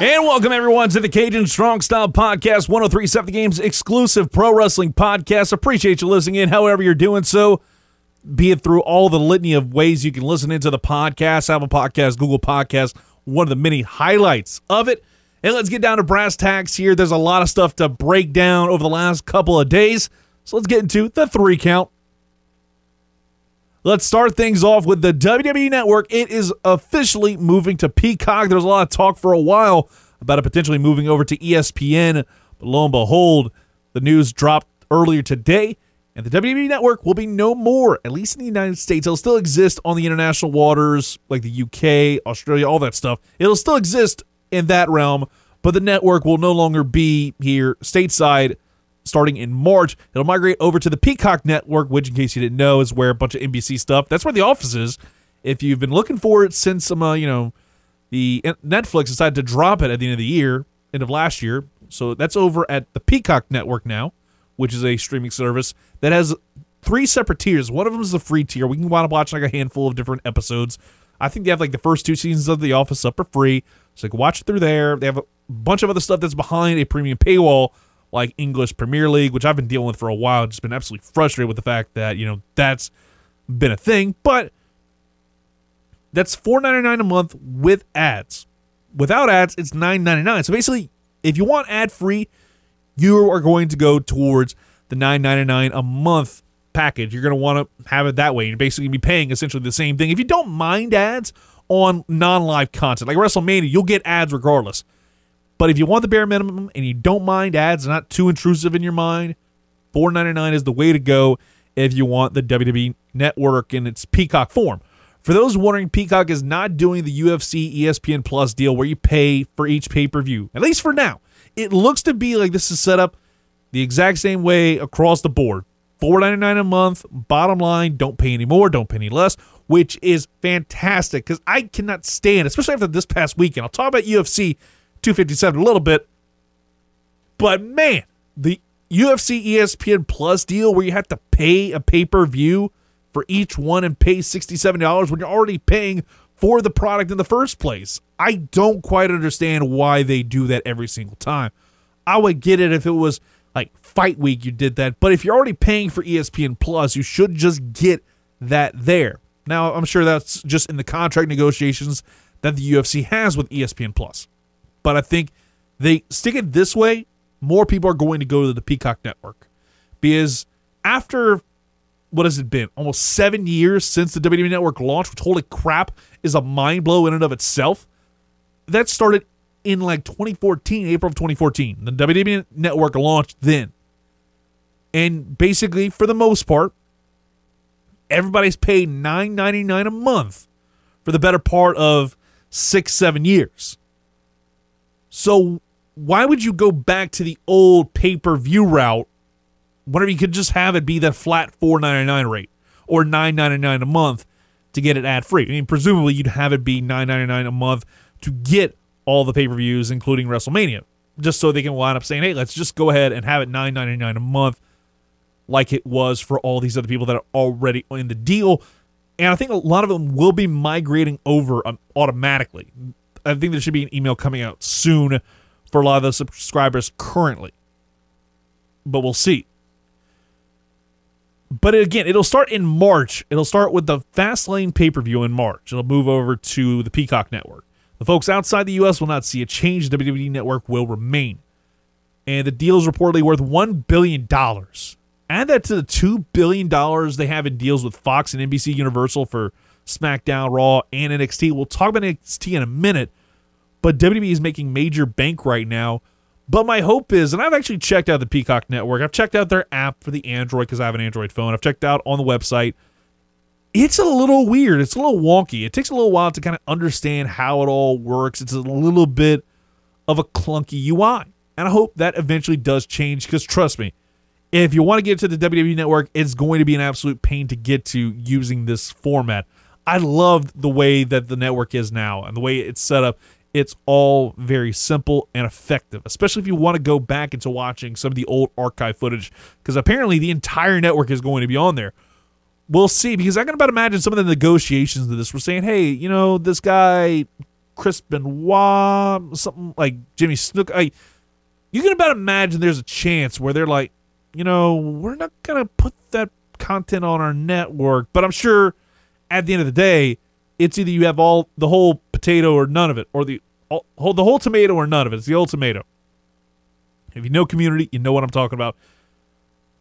And welcome everyone to the Cajun Strong Style Podcast, 1037 The Games exclusive pro wrestling podcast. Appreciate you listening in, however you're doing so, be it through all the litany of ways you can listen into the podcast, Apple Podcast, Google Podcast, one of the many highlights of it. And let's get down to brass tacks here. There's a lot of stuff to break down over the last couple of days. So let's get into the three count. Let's start things off with the WWE Network. It is officially moving to Peacock. There was a lot of talk for a while about it potentially moving over to ESPN, but lo and behold, the news dropped earlier today, and the WWE Network will be no more, at least in the United States. It'll still exist on the international waters, like the UK, Australia, all that stuff. It'll still exist in that realm, but the network will no longer be here stateside starting in March. It'll migrate over to the Peacock Network, which, in case you didn't know, is where a bunch of NBC stuff. That's where the office is. If you've been looking for it since some, uh, you know, the Netflix decided to drop it at the end of the year, end of last year. So that's over at the Peacock Network now, which is a streaming service that has three separate tiers. One of them is the free tier. We can wind up watching like a handful of different episodes. I think they have like the first two seasons of The Office up for free, so you can watch it through there. They have a bunch of other stuff that's behind a premium paywall like English Premier League, which I've been dealing with for a while. Just been absolutely frustrated with the fact that, you know, that's been a thing. But that's $4.99 a month with ads. Without ads, it's $9.99. So basically, if you want ad free, you are going to go towards the $9.99 a month package. You're going to want to have it that way. You're basically be paying essentially the same thing. If you don't mind ads on non live content, like WrestleMania, you'll get ads regardless. But if you want the bare minimum and you don't mind ads, not too intrusive in your mind, $4.99 is the way to go if you want the WWE network in its Peacock form. For those wondering, Peacock is not doing the UFC ESPN Plus deal where you pay for each pay per view, at least for now. It looks to be like this is set up the exact same way across the board. $4.99 a month. Bottom line, don't pay any more, don't pay any less, which is fantastic because I cannot stand, especially after this past weekend. I'll talk about UFC 257 a little bit. But man, the UFC ESPN Plus deal where you have to pay a pay per view for each one and pay $67 when you're already paying for the product in the first place. I don't quite understand why they do that every single time. I would get it if it was like fight week you did that, but if you're already paying for ESPN Plus, you should just get that there. Now, I'm sure that's just in the contract negotiations that the UFC has with ESPN Plus. But I think they stick it this way, more people are going to go to the Peacock network. Because after what has it been? Almost seven years since the WWE Network launched, which holy crap is a mind blow in and of itself. That started in like 2014, April of 2014. The WWE Network launched then. And basically, for the most part, everybody's paid $9.99 a month for the better part of six, seven years. So why would you go back to the old pay per view route whenever you could just have it be that flat four ninety nine rate or nine ninety nine a month to get it ad free? I mean, presumably you'd have it be nine ninety nine a month to get all the pay per views, including WrestleMania, just so they can wind up saying, "Hey, let's just go ahead and have it nine ninety nine a month." Like it was for all these other people that are already in the deal. And I think a lot of them will be migrating over um, automatically. I think there should be an email coming out soon for a lot of the subscribers currently. But we'll see. But again, it'll start in March. It'll start with the Fastlane pay per view in March. It'll move over to the Peacock Network. The folks outside the U.S. will not see a change. The WWE Network will remain. And the deal is reportedly worth $1 billion. Add that to the $2 billion they have in deals with Fox and NBC Universal for SmackDown, Raw, and NXT. We'll talk about NXT in a minute, but WWE is making major bank right now. But my hope is, and I've actually checked out the Peacock Network. I've checked out their app for the Android because I have an Android phone. I've checked out on the website. It's a little weird. It's a little wonky. It takes a little while to kind of understand how it all works. It's a little bit of a clunky UI. And I hope that eventually does change because trust me, if you want to get to the WWE network, it's going to be an absolute pain to get to using this format. I love the way that the network is now and the way it's set up. It's all very simple and effective, especially if you want to go back into watching some of the old archive footage, because apparently the entire network is going to be on there. We'll see, because I can about imagine some of the negotiations of this were saying, hey, you know, this guy, Chris Benoit, something like Jimmy Snuka. I, you can about imagine there's a chance where they're like, you know, we're not going to put that content on our network, but I'm sure at the end of the day, it's either you have all the whole potato or none of it, or the all, whole, the whole tomato or none of it. It's the old tomato. If you know community, you know what I'm talking about.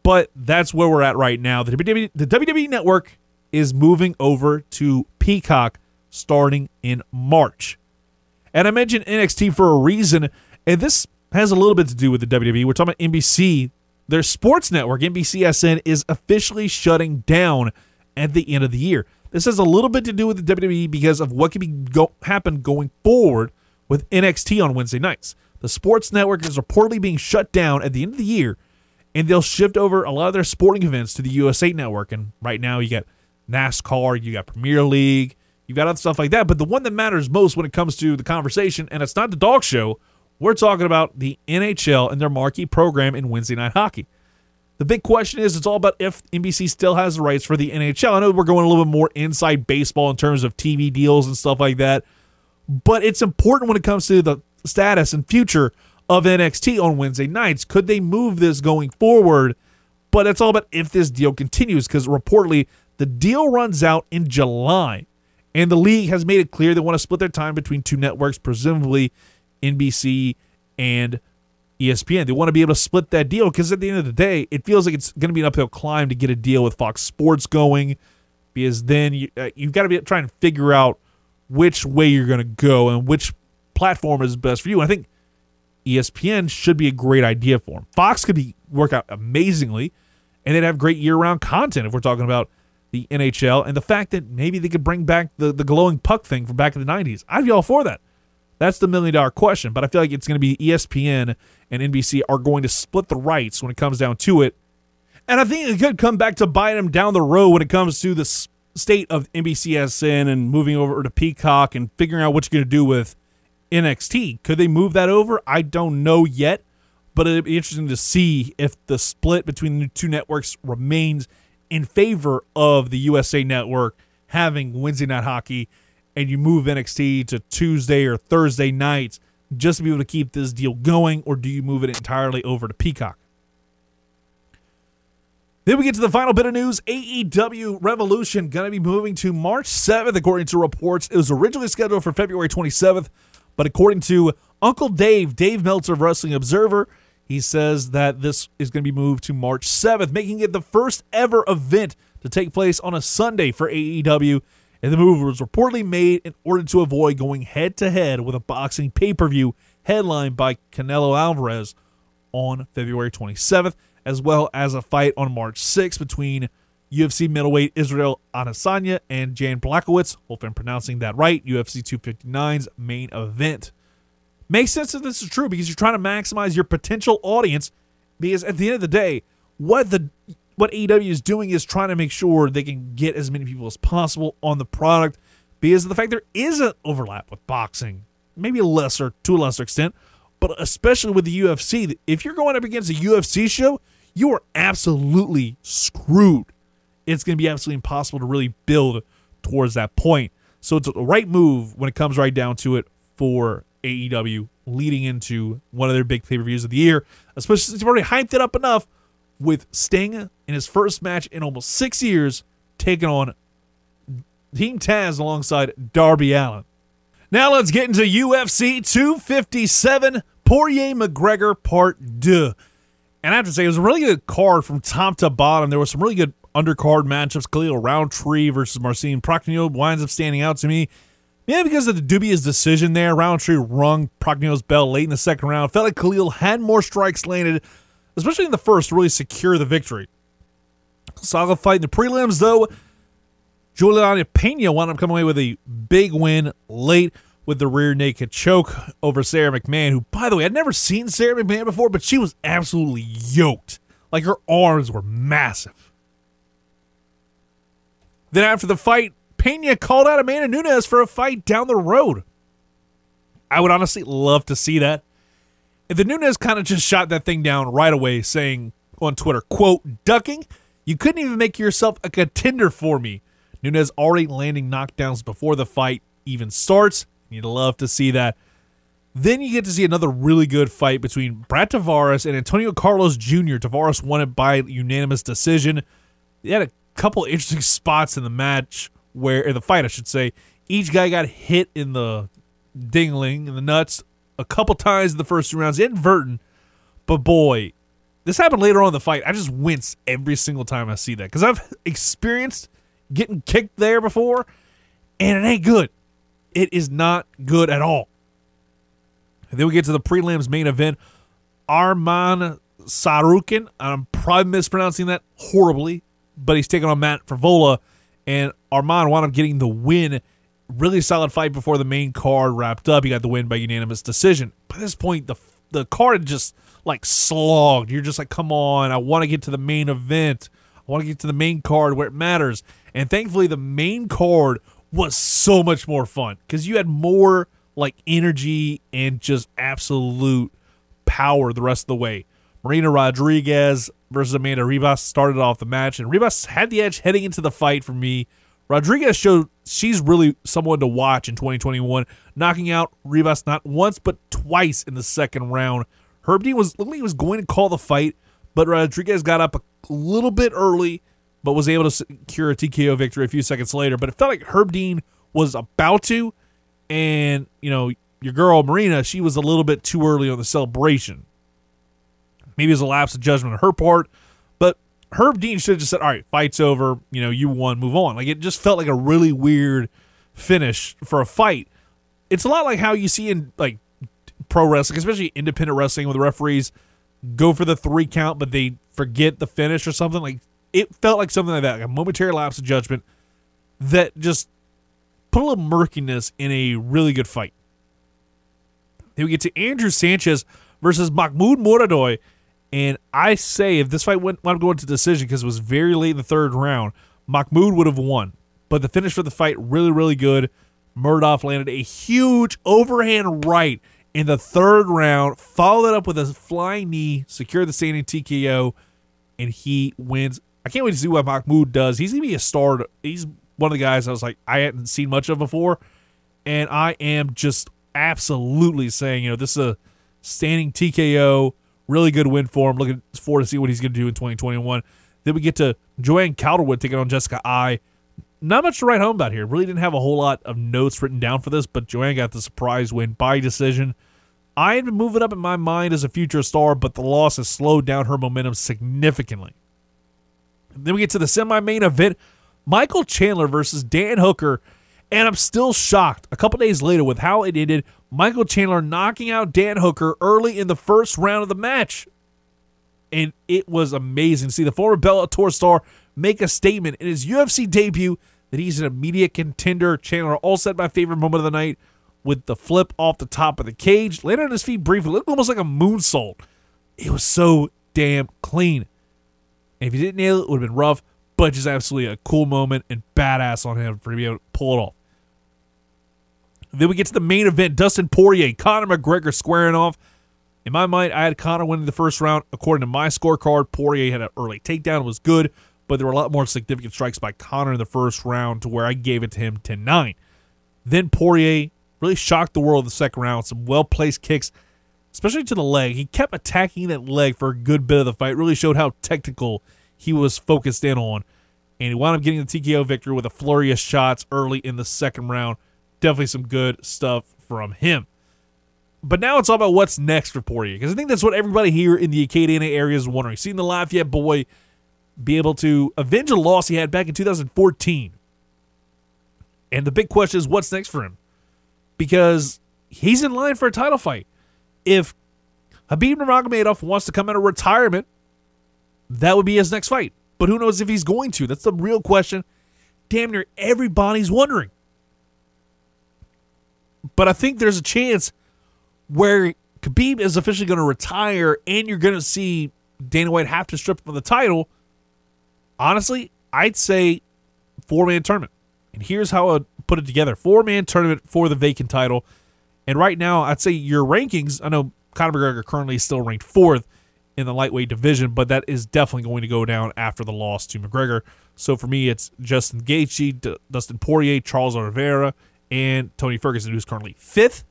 But that's where we're at right now. The WWE, the WWE network is moving over to Peacock starting in March. And I mentioned NXT for a reason, and this has a little bit to do with the WWE. We're talking about NBC. Their sports network, NBCSN, is officially shutting down at the end of the year. This has a little bit to do with the WWE because of what could be go- happen going forward with NXT on Wednesday nights. The sports network is reportedly being shut down at the end of the year, and they'll shift over a lot of their sporting events to the USA Network. And right now, you got NASCAR, you got Premier League, you got other stuff like that. But the one that matters most when it comes to the conversation, and it's not the dog show, we're talking about the NHL and their marquee program in Wednesday Night Hockey. The big question is it's all about if NBC still has the rights for the NHL. I know we're going a little bit more inside baseball in terms of TV deals and stuff like that, but it's important when it comes to the status and future of NXT on Wednesday nights. Could they move this going forward? But it's all about if this deal continues because reportedly the deal runs out in July. And the league has made it clear they want to split their time between two networks, presumably NBC and ESPN. They want to be able to split that deal because at the end of the day, it feels like it's going to be an uphill climb to get a deal with Fox Sports going because then you, uh, you've got to be trying to figure out which way you're going to go and which platform is best for you. And I think ESPN should be a great idea for them. Fox could be work out amazingly, and they'd have great year-round content if we're talking about the NHL and the fact that maybe they could bring back the the glowing puck thing from back in the '90s. I'd be all for that. That's the million dollar question. But I feel like it's going to be ESPN and NBC are going to split the rights when it comes down to it. And I think it could come back to bite them down the road when it comes to the state of NBCSN and moving over to Peacock and figuring out what you're going to do with NXT. Could they move that over? I don't know yet, but it'd be interesting to see if the split between the two networks remains in favor of the USA Network having Wednesday Night Hockey and you move NXT to Tuesday or Thursday nights just to be able to keep this deal going, or do you move it entirely over to Peacock? Then we get to the final bit of news. AEW Revolution going to be moving to March 7th, according to reports. It was originally scheduled for February 27th, but according to Uncle Dave, Dave Meltzer of Wrestling Observer, he says that this is going to be moved to March 7th, making it the first ever event to take place on a Sunday for AEW and the move was reportedly made in order to avoid going head to head with a boxing pay per view headlined by Canelo Alvarez on February 27th, as well as a fight on March 6th between UFC middleweight Israel Adesanya and Jan Blachowicz. Hope I'm pronouncing that right. UFC 259's main event. Makes sense if this is true because you're trying to maximize your potential audience. Because at the end of the day, what the what AEW is doing is trying to make sure they can get as many people as possible on the product because of the fact there is an overlap with boxing, maybe a lesser to a lesser extent, but especially with the UFC. If you're going up against a UFC show, you are absolutely screwed. It's going to be absolutely impossible to really build towards that point. So it's the right move when it comes right down to it for AEW leading into one of their big pay per views of the year, especially since you've already hyped it up enough with Sting in his first match in almost six years, taking on Team Taz alongside Darby Allin. Now let's get into UFC 257 Poirier McGregor Part 2. And I have to say, it was a really good card from top to bottom. There were some really good undercard matchups. Khalil Rountree versus Marcin Prachnio winds up standing out to me. Maybe because of the dubious decision there. Rountree rung Prachnio's bell late in the second round. Felt like Khalil had more strikes landed, especially in the first, really secure the victory. Solid fight in the prelims, though. Juliana Pena wound up coming away with a big win late with the rear naked choke over Sara McMann, who, by the way, I'd never seen Sara McMann before, but she was absolutely yoked. Like her arms were massive. Then after the fight, Pena called out Amanda Nunes for a fight down the road. I would honestly love to see that. The Nunes kind of just shot that thing down right away, saying on Twitter, quote, ducking? You couldn't even make yourself a contender for me. Nunes already landing knockdowns before the fight even starts. You'd love to see that. Then you get to see another really good fight between Brad Tavares and Antonio Carlos Jr. Tavares won it by unanimous decision. They had a couple interesting spots in the match where, in the fight, I should say, each guy got hit in the dingling in the nuts a couple times in the first two rounds, inadvertent. But boy, this happened later on in the fight. I just wince every single time I see that because I've experienced getting kicked there before, and it ain't good. It is not good at all. And then we get to the prelims main event. Arman Tsarukyan. I'm probably mispronouncing that horribly, but he's taking on Matt Frevola, and Arman wound up getting the win. Really solid fight before the main card wrapped up. He got the win by unanimous decision. By this point, the the card just like slogged. You're just like, come on, I want to get to the main event. I want to get to the main card where it matters. And thankfully, the main card was so much more fun because you had more like energy and just absolute power the rest of the way. Marina Rodriguez versus Amanda Ribas started off the match, and Ribas had the edge heading into the fight for me. Rodriguez showed she's really someone to watch in 2021, knocking out Ribas not once but twice in the second round. Herb Dean was looked like he was going to call the fight, but Rodriguez got up a little bit early, but was able to secure a TKO victory a few seconds later. But it felt like Herb Dean was about to, and you know your girl Marina, she was a little bit too early on the celebration. Maybe it was a lapse of judgment on her part, Herb Dean should have just said, "All right, fight's over. You know, you won. Move on." Like it just felt like a really weird finish for a fight. It's a lot like how you see in like pro wrestling, especially independent wrestling, where the referees go for the three count, but they forget the finish or something. Like it felt like something like that, like a momentary lapse of judgment that just put a little murkiness in a really good fight. Then we get to Andrew Sanchez versus Mahmoud Muradov. And I say if this fight went wound up going to decision because it was very late in the third round, Mahmoud would have won. But the finish for the fight really, really good. Murdoch landed a huge overhand right in the third round, followed it up with a flying knee, secured the standing TKO, and he wins. I can't wait to see what Mahmoud does. He's gonna be a star. He's one of the guys I was like I hadn't seen much of before, and I am just absolutely saying you know this is a standing TKO, really good win for him. Looking forward to see what he's gonna do in 2021. Then we get to Joanne Calderwood taking on Jessica Eye. Not much to write home about here. Really didn't have a whole lot of notes written down for this, but Joanne got the surprise win by decision. I had been moving up in my mind as a future star, but the loss has slowed down her momentum significantly. Then we get to the semi main event Michael Chandler versus Dan Hooker. And I'm still shocked a couple days later with how it ended. Michael Chandler knocking out Dan Hooker early in the first round of the match. And it was amazing to see the former Bellator star make a statement in his UFC debut that he's an immediate contender. Chandler all set my favorite moment of the night with the flip off the top of the cage, landed on his feet briefly, looked almost like a moonsault. It was so damn clean. And if he didn't nail it, it would have been rough, but just absolutely a cool moment and badass on him for to be able to pull it off. Then we get to the main event Dustin Poirier, Conor McGregor squaring off. In my mind, I had Conor winning the first round. According to my scorecard, Poirier had an early takedown, was good, but there were a lot more significant strikes by Conor in the first round to where I gave it to him 10 9. Then Poirier really shocked the world in the second round. Some well placed kicks, especially to the leg. He kept attacking that leg for a good bit of the fight. Really showed how technical he was focused in on. And he wound up getting the TKO victory with a flurry of shots early in the second round. Definitely some good stuff from him. But now it's all about what's next for Poirier. Because I think that's what everybody here in the Acadiana area is wondering. Seeing the Lafayette boy be able to avenge a loss he had back in 2014. And the big question is what's next for him? Because he's in line for a title fight. If Khabib Nurmagomedov wants to come out of retirement, that would be his next fight. But who knows if he's going to? That's the real question. Damn near everybody's wondering. But I think there's a chance where Khabib is officially going to retire and you're going to see Dana White have to strip him of the title, honestly, I'd say four man tournament. And here's how I'd put it together four man tournament for the vacant title. And right now, I'd say your rankings, I know Conor McGregor currently is still ranked fourth in the lightweight division, but that is definitely going to go down after the loss to McGregor. So for me, it's Justin Gaethje, D- Dustin Poirier, Charles Oliveira, and Tony Ferguson, who's currently fifth.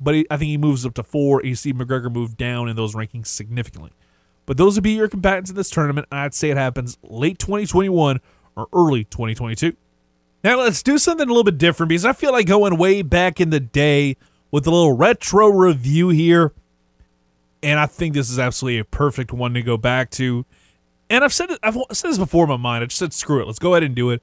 But he, I think he moves up to four. You see McGregor move down in those rankings significantly. But those would be your combatants in this tournament. I'd say it happens late 2021 or early 2022. Now let's do something a little bit different because I feel like going way back in the day with a little retro review here. And I think this is absolutely a perfect one to go back to. And I've said I've said this before in my mind. I just said screw it. Let's go ahead and do it.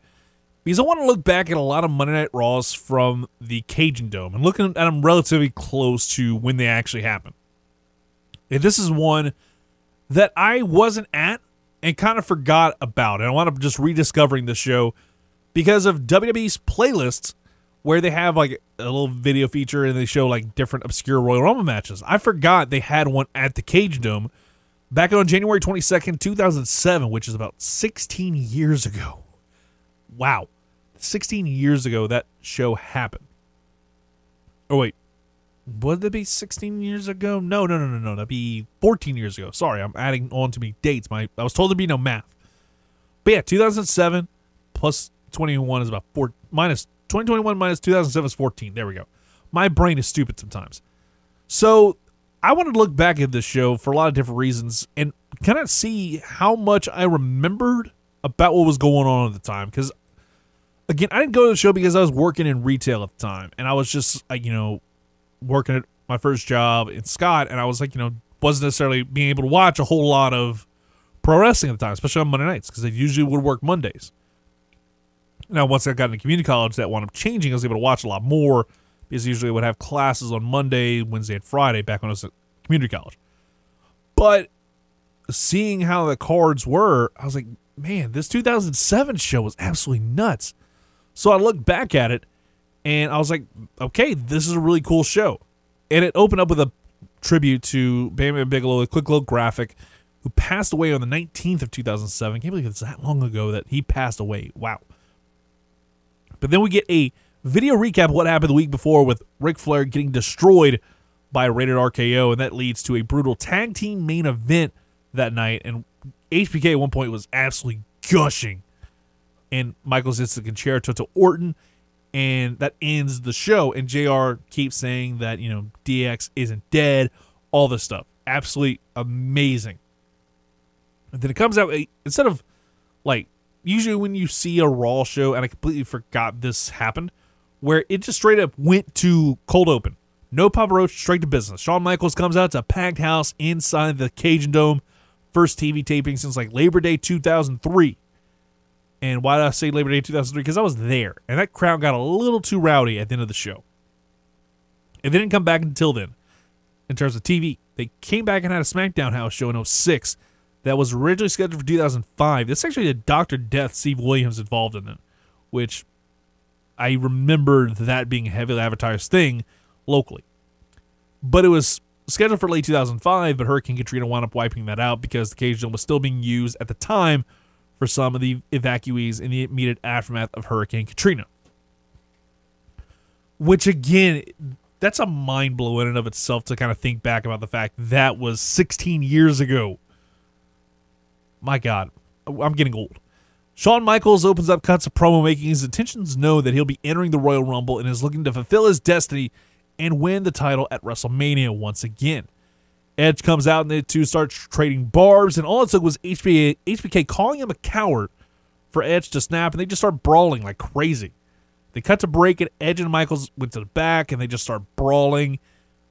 Because I want to look back at a lot of Monday Night Raws from the Cajun Dome and looking at them relatively close to when they actually happened. And this is one that I wasn't at and kind of forgot about. And I want to just rediscovering the show because of WWE's playlists where they have like a little video feature and they show like different obscure Royal Rumble matches. I forgot they had one at the Cajun Dome back on January 22nd, 2007, which is about 16 years ago. Wow. 16 years ago that show happened. Oh wait. Would that be 16 years ago? No, no, no, no, no. That'd be 14 years ago. Sorry, I'm adding on to me dates. My I was told to be no math. But yeah, 2007 plus 21 is about four minus 2021 minus 2007 is 14. There we go. My brain is stupid sometimes. So I wanted to look back at this show for a lot of different reasons and kind of see how much I remembered about what was going on at the time. Because again, I didn't go to the show because I was working in retail at the time, and I was just you know working at my first job in Scott, and I was like you know wasn't necessarily being able to watch a whole lot of pro wrestling at the time, especially on Monday nights because they usually would work Mondays. Now, once I got into community college, that wound up changing. I was able to watch a lot more because usually I would have classes on Monday, Wednesday, and Friday back when I was at community college. But seeing how the cards were, I was like, man, this 2007 show was absolutely nuts. So I looked back at it and I was like, okay, this is a really cool show. And it opened up with a tribute to Bam Bam Bigelow, a quick little graphic, who passed away on the 19th of 2007. Can't believe it's that long ago that he passed away. Wow. But then we get a video recap of what happened the week before with Ric Flair getting destroyed by rated RKO, and that leads to a brutal tag team main event that night. And HBK at one point was absolutely gushing. And Michaels hits the concerto to Orton, and that ends the show. And JR keeps saying that, you know, DX isn't dead, all this stuff. Absolutely amazing. And then it comes out, eh, instead of like usually when you see a Raw show, and I completely forgot this happened, where it just straight up went to cold open. No Papa Roach, straight to business. Shawn Michaels comes out to a packed house inside the Cajun Dome. First TV taping since like Labor Day 2003. And why did I say Labor Day 2003? Because I was there, and that crowd got a little too rowdy at the end of the show. It didn't come back until then, in terms of TV. They came back and had a SmackDown house show in 06 that was originally scheduled for 2005. This actually had Dr. Death, Steve Williams involved in it, which I remember that being a heavily advertised thing locally. But it was scheduled for late 2005, but Hurricane Katrina wound up wiping that out because the Cage was still being used at the time for some of the evacuees in the immediate aftermath of Hurricane Katrina. Which, again, that's a mind blow in and of itself to kind of think back about the fact that was 16 years ago. My God, I'm getting old. Shawn Michaels opens up cuts of promo making his intentions known that he'll be entering the Royal Rumble and is looking to fulfill his destiny and win the title at WrestleMania once again. Edge comes out and the two start trading barbs, and all it took was HBK, HBK calling him a coward for Edge to snap, and they just start brawling like crazy. They cut to break, and Edge and Michaels went to the back, and they just start brawling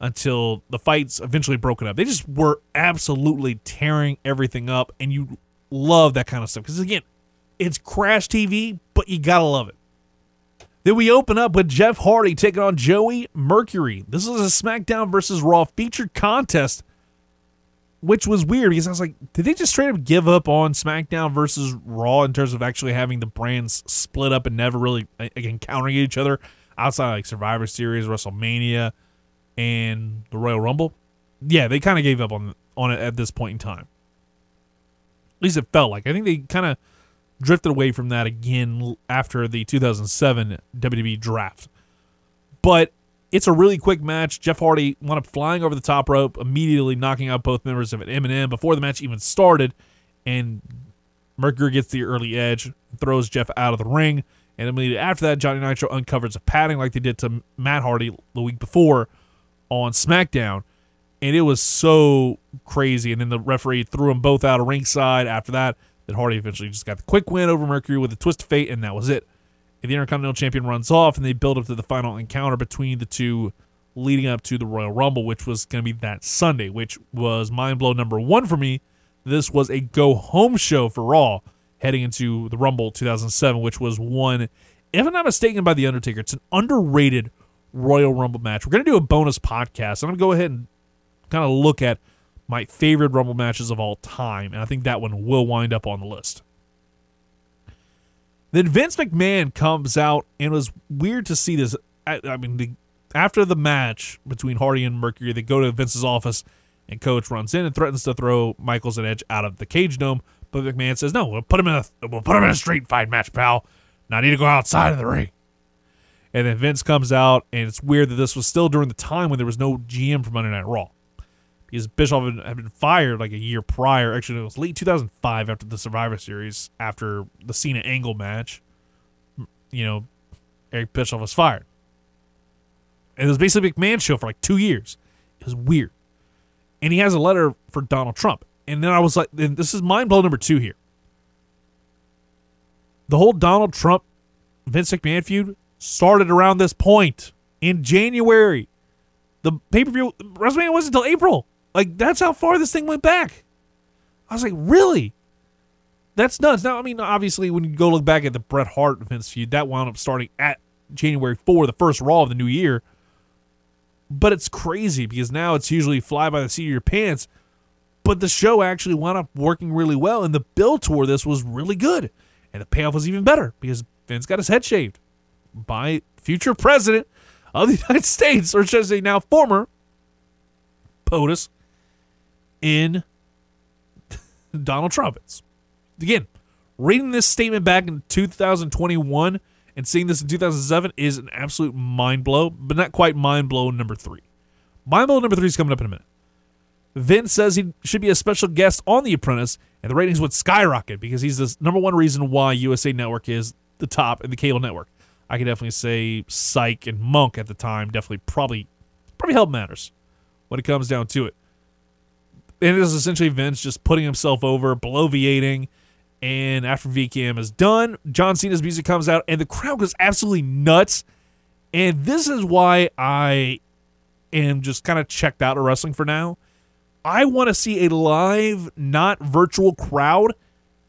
until the fight's eventually broken up. They just were absolutely tearing everything up, and you love that kind of stuff because again, it's crash TV, but you gotta love it. Then we open up with Jeff Hardy taking on Joey Mercury. This is a SmackDown versus Raw featured contest which was weird because I was like, did they just straight up give up on SmackDown versus Raw in terms of actually having the brands split up and never really encountering each other outside like Survivor Series, WrestleMania, and the Royal Rumble? Yeah, they kind of gave up on on it at this point in time. At least it felt like. I think they kind of drifted away from that again after the 2007 WWE draft. But it's a really quick match. Jeff Hardy wound up flying over the top rope, immediately knocking out both members of MNM before the match even started. And Mercury gets the early edge, throws Jeff out of the ring. And immediately after that, Johnny Nitro uncovers a padding like they did to Matt Hardy the week before on SmackDown. And it was so crazy. And then the referee threw them both out of ringside after that. Then Hardy eventually just got the quick win over Mercury with a twist of fate, and that was it. The Intercontinental Champion runs off, and they build up to the final encounter between the two leading up to the Royal Rumble, which was going to be that Sunday, which was mind blow number one for me. This was a go home show for Raw heading into the Rumble 2007, which was one, if I'm not mistaken, by The Undertaker. It's an underrated Royal Rumble match. We're going to do a bonus podcast. I'm going to go ahead and kind of look at my favorite Rumble matches of all time, and I think that one will wind up on the list. Then Vince McMahon comes out, and it was weird to see this. I, I mean, the, after the match between Hardy and Mercury, they go to Vince's office, and Coach runs in and threatens to throw Michaels and Edge out of the Cajun Dome. But McMahon says, "No, we'll put him in a we'll put him in a street fight match, pal. Now I need to go outside of the ring." And then Vince comes out, and it's weird that this was still during the time when there was no GM for Monday Night Raw because Bischoff had, been fired like a year prior. Actually, it was late 2005 after the Survivor Series, after the Cena Angle match. You know, Eric Bischoff was fired. And it was basically a McMahon show for like two years. It was weird. And he has a letter for Donald Trump. And then I was like, this is mind blow number two here. The whole Donald Trump Vince McMahon feud started around this point in January. The pay per view WrestleMania wasn't until April. Like that's how far this thing went back. I was like, really? That's nuts. Now, I mean, obviously, when you go look back at the Bret Hart Vince feud, that wound up starting at January 4, the first Raw of the new year. But it's crazy because now it's usually fly by the seat of your pants. But the show actually wound up working really well, and the build toward this was really good. And the payoff was even better because Vince got his head shaved by future president of the United States, or should I say now former POTUS in Donald Trump. It's, again, reading this statement back in 2021 and seeing this in 2007 is an absolute mind blow, but not quite mind blow number three. Mind blow number three is coming up in a minute. Vince says he should be a special guest on The Apprentice, and the ratings would skyrocket because he's the number one reason why USA Network is the top in the cable network. I can definitely say Psych and Monk at the time definitely probably probably help matters when it comes down to it. And it is essentially Vince just putting himself over, bloviating, and after VCAM is done, John Cena's music comes out, and the crowd goes absolutely nuts. And this is why I am just kind of checked out of wrestling for now. I want to see a live, not virtual crowd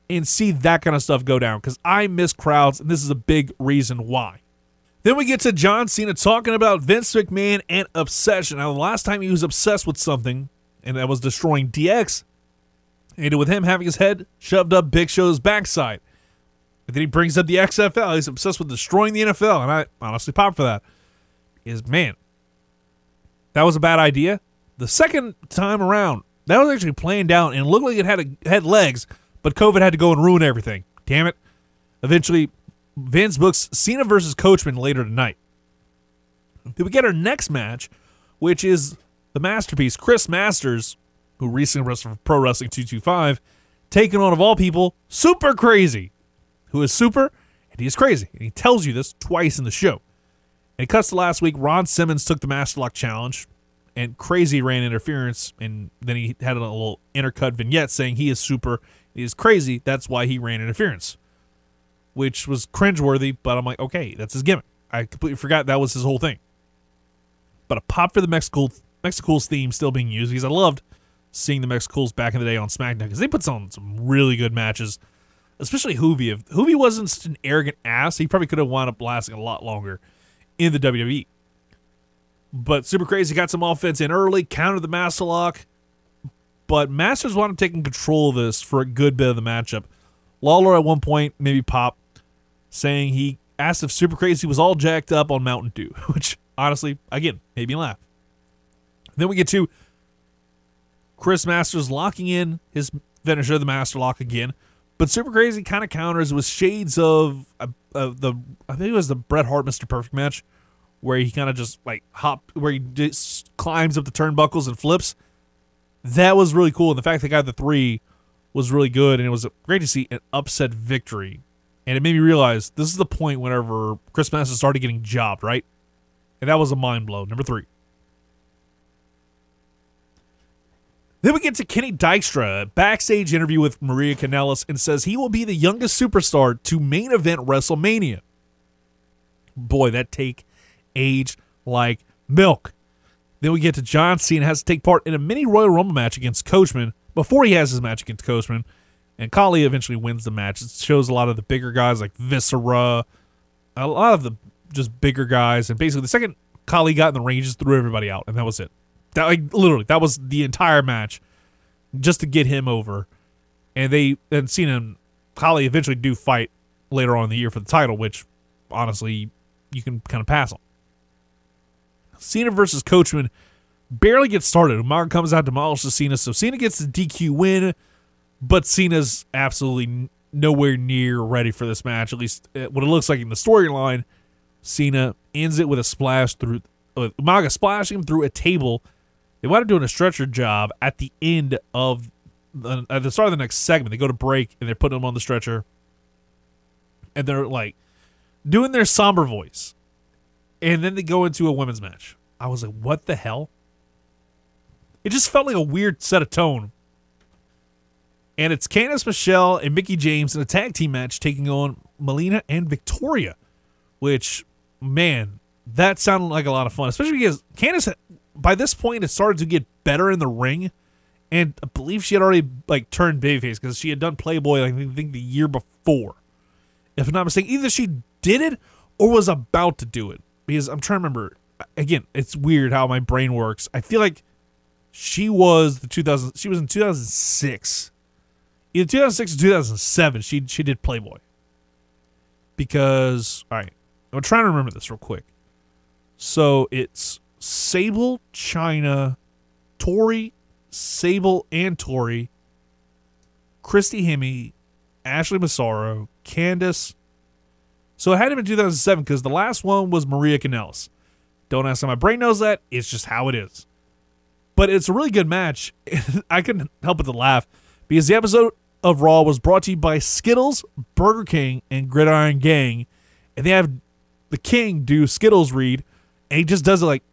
and see that kind of stuff go down because I miss crowds, and this is a big reason why. Then we get to John Cena talking about Vince McMahon and obsession. Now, the last time he was obsessed with something, and that was destroying DX, ended with him having his head shoved up Big Show's backside. And then he brings up the XFL. He's obsessed with destroying the NFL, and I honestly pop for that. Is man, that was a bad idea. The second time around, that was actually planned out and looked like it had a, had legs, but COVID had to go and ruin everything. Damn it! Eventually, Vince books Cena versus Coachman later tonight. Then we get our next match, which is the masterpiece Chris Masters, who recently wrestled for Pro Wrestling 225, taking on of all people Super Crazy, who is super and he is crazy, and he tells you this twice in the show. And it cuts to last week. Ron Simmons took the Master Lock Challenge, and Crazy ran interference, and then he had a little intercut vignette saying he is super, he is crazy. That's why he ran interference, which was cringeworthy. But I'm like, okay, that's his gimmick. I completely forgot that was his whole thing. But a pop for the Mexicools Mexicools' theme still being used because I loved seeing the Mexicools back in the day on SmackDown because they put on some really good matches, especially Juvi. If Juvi wasn't such an arrogant ass, he probably could have wound up lasting a lot longer in the WWE. But Super Crazy got some offense in early, countered the Master Lock, but Masters wound up taking control of this for a good bit of the matchup. Lawler at one point, maybe Pop, saying he asked if Super Crazy was all jacked up on Mountain Dew, which honestly, again, made me laugh. Then we get to Chris Masters locking in his finisher, the master lock again. But super crazy kind of counters with shades of, uh, of the I think it was the Bret Hart Mr. Perfect match, where he kind of just like hop where he just climbs up the turnbuckles and flips. That was really cool, and the fact they got the three was really good, and it was great to see an upset victory. And it made me realize this is the point whenever Chris Masters started getting jobbed, right? And that was a mind blow. Number three. Then we get to Kenny Dykstra, backstage interview with Maria Kanellis, and says he will be the youngest superstar to main event WrestleMania. Boy, that take aged like milk. Then we get to John Cena has to take part in a mini Royal Rumble match against Coachman before he has his match against Coachman. And Khali eventually wins the match. It shows a lot of the bigger guys like Viscera, a lot of the just bigger guys. And basically, the second Khali got in the ring, just threw everybody out, and that was it. That like literally, that was the entire match, just to get him over. And they and Cena and Khali eventually do fight later on in the year for the title, which honestly you can kind of pass on. Cena versus Coachman barely gets started. Umaga comes out, demolishes Cena, so Cena gets the DQ win, but Cena's absolutely nowhere near ready for this match. At least uh, what it looks like in the storyline. Cena ends it with a splash through with Umaga splashing him through a table. They wind up doing a stretcher job at the end of the, at the start of the next segment. They go to break and they're putting him on the stretcher, and they're like doing their somber voice, and then they go into a women's match. I was like, what the hell? It just felt like a weird set of tone. And it's Candice Michelle and Mickie James in a tag team match taking on Melina and Victoria, which, man, that sounded like a lot of fun, especially because Candice, by this point, it started to get better in the ring. And I believe she had already like turned babyface because she had done Playboy, I think, the year before. If I'm not mistaken, either she did it or was about to do it. Because I'm trying to remember. Again, it's weird how my brain works. I feel like she was the 2000. She was in 2006, either 2006 or 2007. She she did Playboy. Because all right, I'm trying to remember this real quick. So it's Sable, Chyna, Torrie, Sable, and Torrie, Christy Hemme, Ashley Massaro, Candice. So it had to be 2007 because the last one was Maria Kanellis. Don't ask how my brain knows that. It's just how it is. But it's a really good match. I couldn't help but to laugh because the episode of Raw was brought to you by Skittles, Burger King, and Gridiron Gang. And they have the King do Skittles read, and he just does it like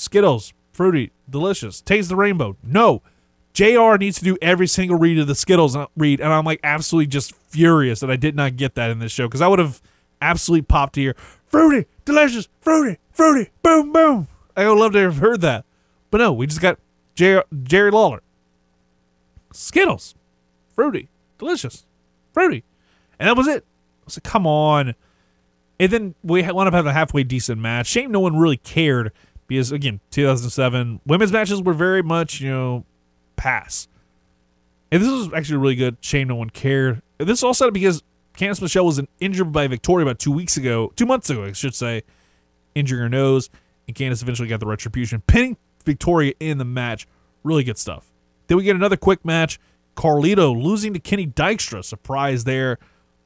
Skittles, fruity, delicious, taste the rainbow. No, JR needs to do every single read of the Skittles uh, read, and I'm like absolutely just furious that I did not get that in this show because I would have absolutely popped here. Fruity, delicious, fruity, fruity, boom, boom. I would love to have heard that. But no, we just got Jerry, Jerry Lawler. Skittles, fruity, delicious, fruity. And that was it. I was like, come on. And then we wound up having a halfway decent match. Shame no one really cared because, again, 2007, women's matches were very much, you know, pass. And this was actually really good. Shame no one cared. And this also because Candice Michelle was injured by Victoria about two weeks ago, two months ago, I should say, injuring her nose. And Candice eventually got the retribution, pinning Victoria in the match. Really good stuff. Then we get another quick match. Carlito losing to Kenny Dykstra. Surprise there.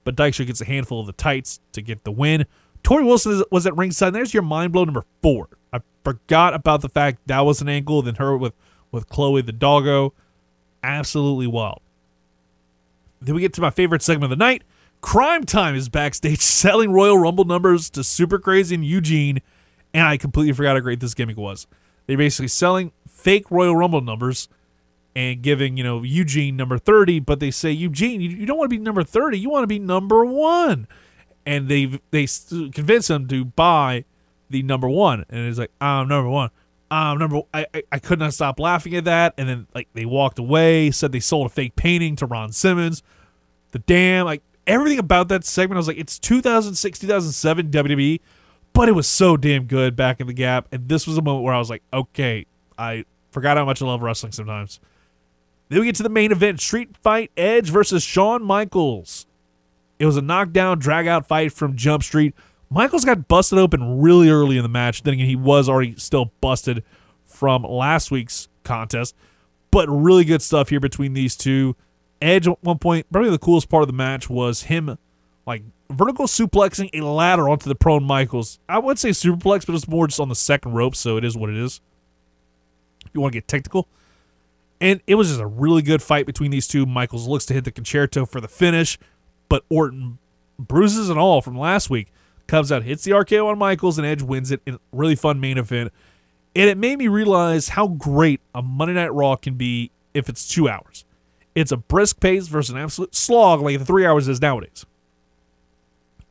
But Dykstra gets a handful of the tights to get the win. Torrie Wilson was at ringside. There's your mind blow number four. Forgot about the fact that was an angle. Then her with, with Chloe the doggo. Absolutely wild. Then we get to my favorite segment of the night. Crime Time is backstage selling Royal Rumble numbers to Super Crazy and Eugene. And I completely forgot how great this gimmick was. They're basically selling fake Royal Rumble numbers and giving, you know, Eugene number 30, but they say, Eugene, you, you don't want to be number 30, you want to be number one. And they they convince him to buy the number one. And he's like, I'm number one. I'm number I, I, I could not stop laughing at that. And then like they walked away, said they sold a fake painting to Ron Simmons. The damn like everything about that segment, I was like, it's 2006, 2007 WWE, but it was so damn good back in the gap. And this was a moment where I was like, okay, I forgot how much I love wrestling sometimes. Then we get to the main event Street Fight Edge versus Shawn Michaels. It was a knockdown, drag out fight from Jump Street. Michaels got busted open really early in the match. Then again, he was already still busted from last week's contest. But really good stuff here between these two. Edge at one point, probably the coolest part of the match was him like vertical suplexing a ladder onto the prone Michaels. I would say superplex, but it's more just on the second rope, so it is what it is. You want to get technical. And it was just a really good fight between these two. Michaels looks to hit the concerto for the finish, but Orton bruises and all from last week comes out, hits the RKO on Michaels, and Edge wins it in a really fun main event. And it made me realize how great a Monday Night Raw can be if it's two hours. It's a brisk pace versus an absolute slog like the three hours is nowadays.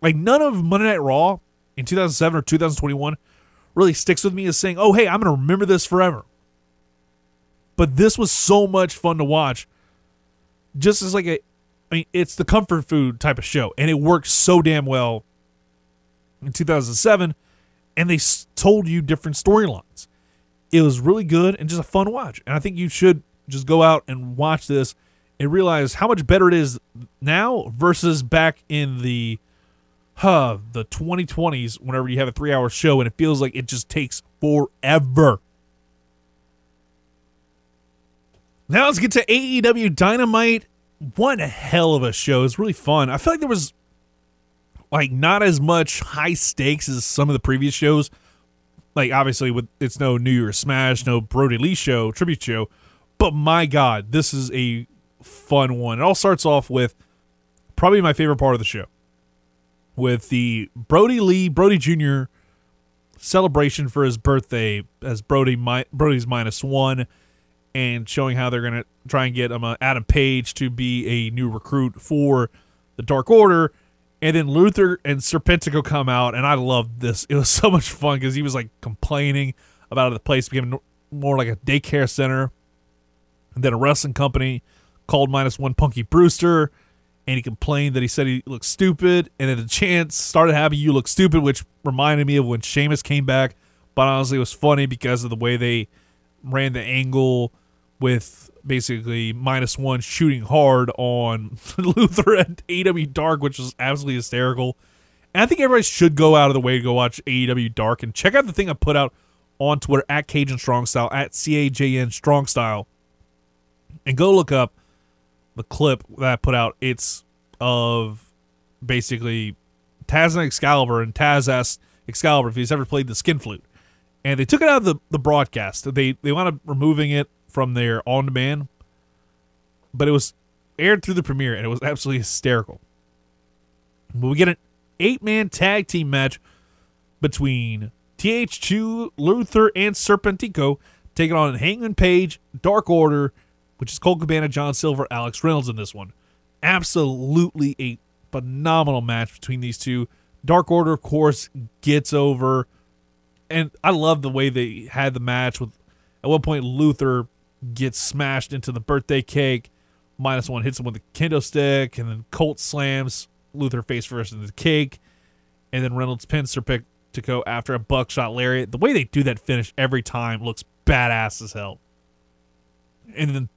Like none of Monday Night Raw in 2007 or 2021 really sticks with me as saying, "Oh, hey, I'm going to remember this forever." But this was so much fun to watch. Just as like a I mean, it's the comfort food type of show and it works so damn well in 2007 and they told you different storylines. It was really good and just a fun watch. And I think you should just go out and watch this and realize how much better it is now versus back in the huh, the 2020s whenever you have a 3-hour show and it feels like it just takes forever. Now let's get to AEW Dynamite. One hell of a show. It's really fun. I feel like there was like not as much high stakes as some of the previous shows. Like obviously with it's no New Year's Smash, no Brodie Lee show, tribute show, but my god, this is a fun one. It all starts off with probably my favorite part of the show. With the Brodie Lee, Brodie Jr. celebration for his birthday as Brodie Brodie's minus one and showing how they're going to try and get um, uh, Adam Page to be a new recruit for the Dark Order. And then Luther and Serpentico come out, and I loved this. It was so much fun because he was like complaining about the place becoming more like a daycare center. And then a wrestling company called minus one Punky Brewster, and he complained that he said he looked stupid. And then the chance started having you look stupid, which reminded me of when Sheamus came back. But honestly, it was funny because of the way they ran the angle with basically minus one shooting hard on Luther at AEW Dark, which was absolutely hysterical. And I think everybody should go out of the way to go watch AEW Dark and check out the thing I put out on Twitter at Cajun Strong Style at C A J N Strong Style, and go look up the clip that I put out. It's of basically Taz and Excalibur, and Taz asked Excalibur if he's ever played the skin flute, and they took it out of the, the broadcast. They they wound up removing it from their on demand, but it was aired through the premiere and it was absolutely hysterical. But we get an eight man tag team match between TH2, Luther, and Serpentico taking on Hangman Page, Dark Order, which is Colt Cabana, John Silver, Alex Reynolds in this one. Absolutely a phenomenal match between these two. Dark Order, of course, gets over. And I love the way they had the match with at one point Luther gets smashed into the birthday cake. Minus one hits him with a kendo stick, and then Colt slams Luther face first into the cake, and then Reynolds pins Serpentico after a buckshot lariat. The way they do that finish every time looks badass as hell. And then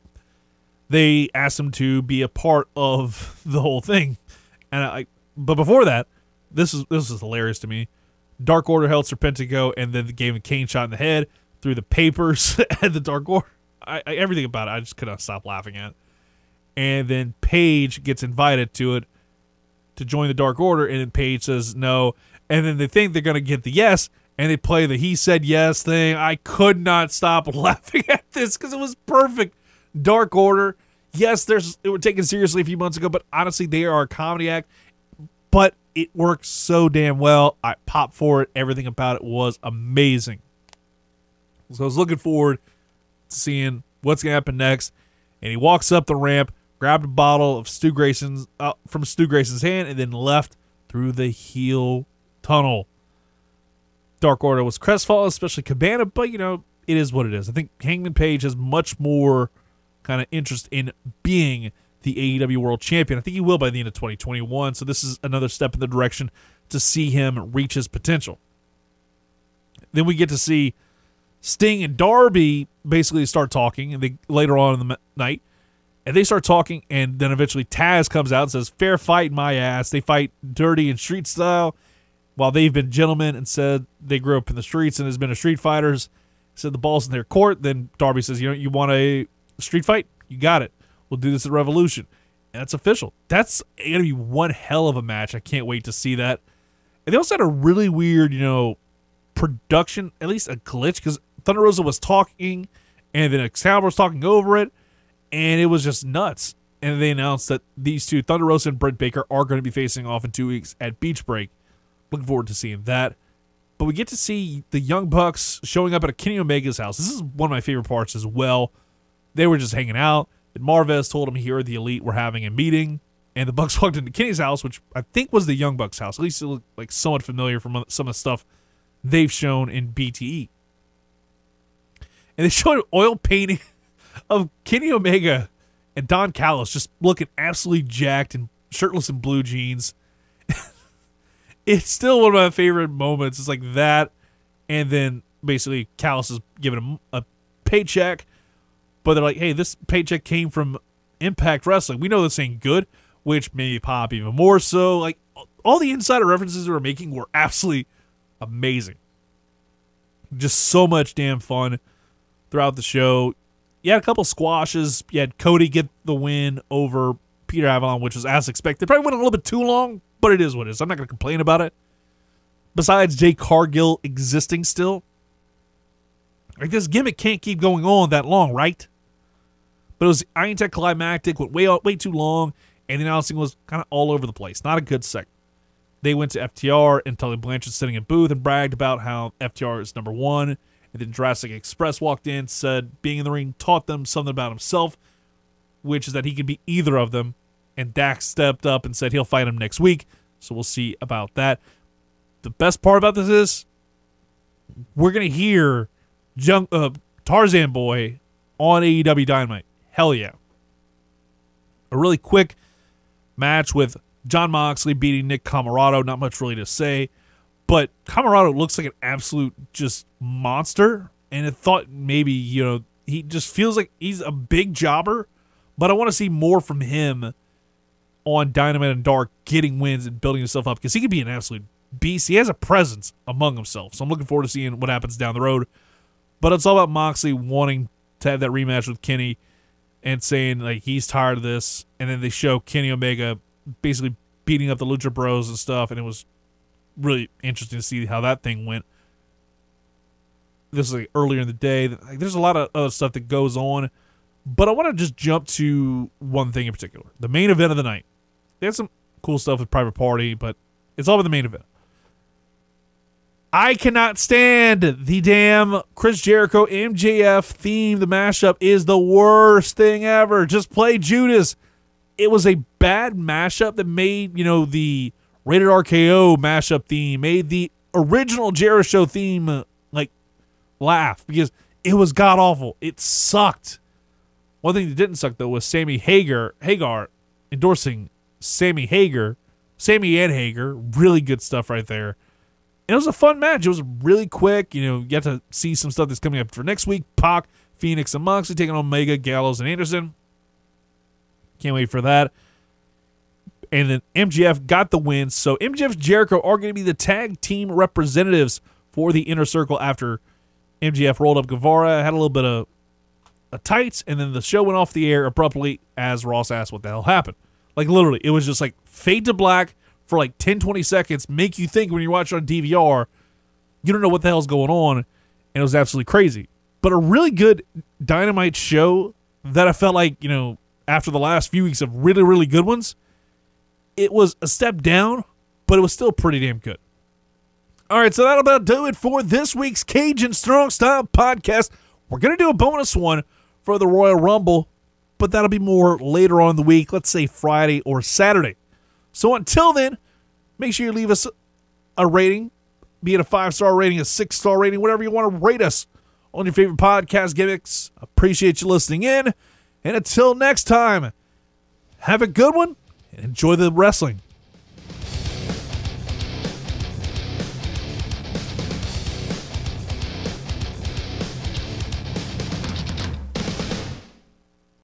they asked him to be a part of the whole thing, and I. But before that, this is this is hilarious to me. Dark Order held Serpentico, and then gave him a cane shot in the head through the papers at the Dark Order. I, I, everything about it, I just couldn't stop laughing at. And then Page gets invited to it to join the Dark Order, and then Page says no. And then they think they're gonna get the yes, and they play the he said yes thing. I could not stop laughing at this because it was perfect. Dark Order. Yes, there's they were taken seriously a few months ago, but honestly, they are a comedy act. But it works so damn well. I popped for it. Everything about it was amazing. So I was looking forward seeing what's going to happen next. And he walks up the ramp, grabbed a bottle of Stu Grayson's uh, from Stu Grayson's hand, and then left through the heel tunnel. Dark Order was crestfallen, especially Cabana, but you know it is what it is. I think Hangman Page has much more kind of interest in being the AEW World Champion. I think he will by the end of 2021. So this is another step in the direction to see him reach his potential. Then we get to see Sting and Darby basically start talking, and they later on in the night, and they start talking, and then eventually Taz comes out and says, "Fair fight, my ass." They fight dirty and street style, while they've been gentlemen and said they grew up in the streets and has been a street fighters. Said the ball's in their court. Then Darby says, "You know, you want a street fight? You got it. We'll do this at Revolution." And that's official. That's to be one hell of a match. I can't wait to see that. And they also had a really weird, you know, production, at least a glitch, because Thunder Rosa was talking and then Excalibur was talking over it, and it was just nuts. And they announced that these two, Thunder Rosa and Britt Baker, are going to be facing off in two weeks at Beach Break. Looking forward to seeing that. But we get to see the Young Bucks showing up at a Kenny Omega's house. This is one of my favorite parts as well. They were just hanging out. And Marvez told him here the Elite were having a meeting. And the Bucks walked into Kenny's house, which I think was the Young Bucks house. At least it looked like somewhat familiar from some of the stuff they've shown in BTE. And they showed an oil painting of Kenny Omega and Don Callis just looking absolutely jacked and shirtless in blue jeans. it's still one of my favorite moments. It's like that, and then basically Callis is giving him a paycheck, but they're like, "Hey, this paycheck came from Impact Wrestling. We know this ain't good," which made pop even more so. Like all the insider references they were making were absolutely amazing. Just so much damn fun throughout the show. You had a couple squashes. You had Cody get the win over Peter Avalon, which was as expected. Probably went a little bit too long, but it is what it is. I'm not going to complain about it. Besides Jade Cargill existing still, like this gimmick can't keep going on that long, right? But it was Iron Tech climactic, went way way too long, and the announcing was kind of all over the place. Not a good segment. They went to FTR and Tully Blanchard sitting in booth and bragged about how FTR is number one. And then Jurassic Express walked in, said being in the ring taught them something about himself, which is that he could be either of them. And Dax stepped up and said he'll fight him next week. So we'll see about that. The best part about this is we're gonna hear Junk, uh, Tarzan Boy on AEW Dynamite. Hell yeah! A really quick match with Jon Moxley beating Nick Comoroto. Not much really to say, but Comoroto looks like an absolute just monster. And I thought maybe you know he just feels like he's a big jobber, but I want to see more from him on Dynamite and Dark, getting wins and building himself up because he could be an absolute beast. He has a presence among himself, so I'm looking forward to seeing what happens down the road. But it's all about Moxley wanting to have that rematch with Kenny and saying like he's tired of this, and then they show Kenny Omega basically beating up the Lucha Bros and stuff, and it was really interesting to see how that thing went. This is like earlier in the day. Like, there's a lot of other stuff that goes on, but I want to just jump to one thing in particular: the main event of the night. They had some cool stuff with Private Party, but it's all about the main event. I cannot stand the damn Chris Jericho MJF theme. The mashup is the worst thing ever. Just play Judas it was a bad mashup that made, you know, the rated RKO mashup theme, made the original Jericho theme uh, like laugh because it was god awful. It sucked. One thing that didn't suck though was Sammy Hager Hagar endorsing Sammy Hager, Sammy and Hager. Really good stuff right there. And it was a fun match. It was really quick. You know, you get to see some stuff that's coming up for next week. Pac, Phoenix, and Moxley taking Omega, Gallows, and Anderson. Can't wait for that. And then MJF got the win. So MJF Jericho are going to be the tag team representatives for the inner circle after MJF rolled up Guevara, had a little bit of a tights, and then the show went off the air abruptly as Ross asked what the hell happened. Like literally, it was just like fade to black for like 10, 20 seconds, make you think when you watch on DVR, you don't know what the hell's going on. And it was absolutely crazy. But a really good dynamite show that I felt like, you know, after the last few weeks of really, really good ones, it was a step down, but it was still pretty damn good. All right, so that'll about do it for this week's Cajun Strong Style podcast. We're going to do a bonus one for the Royal Rumble, but that'll be more later on the week, let's say Friday or Saturday. So until then, make sure you leave us a rating, be it a five star rating, a six star rating, whatever you want to rate us on your favorite podcast gimmicks. Appreciate you listening in. And until next time, have a good one enjoy the wrestling.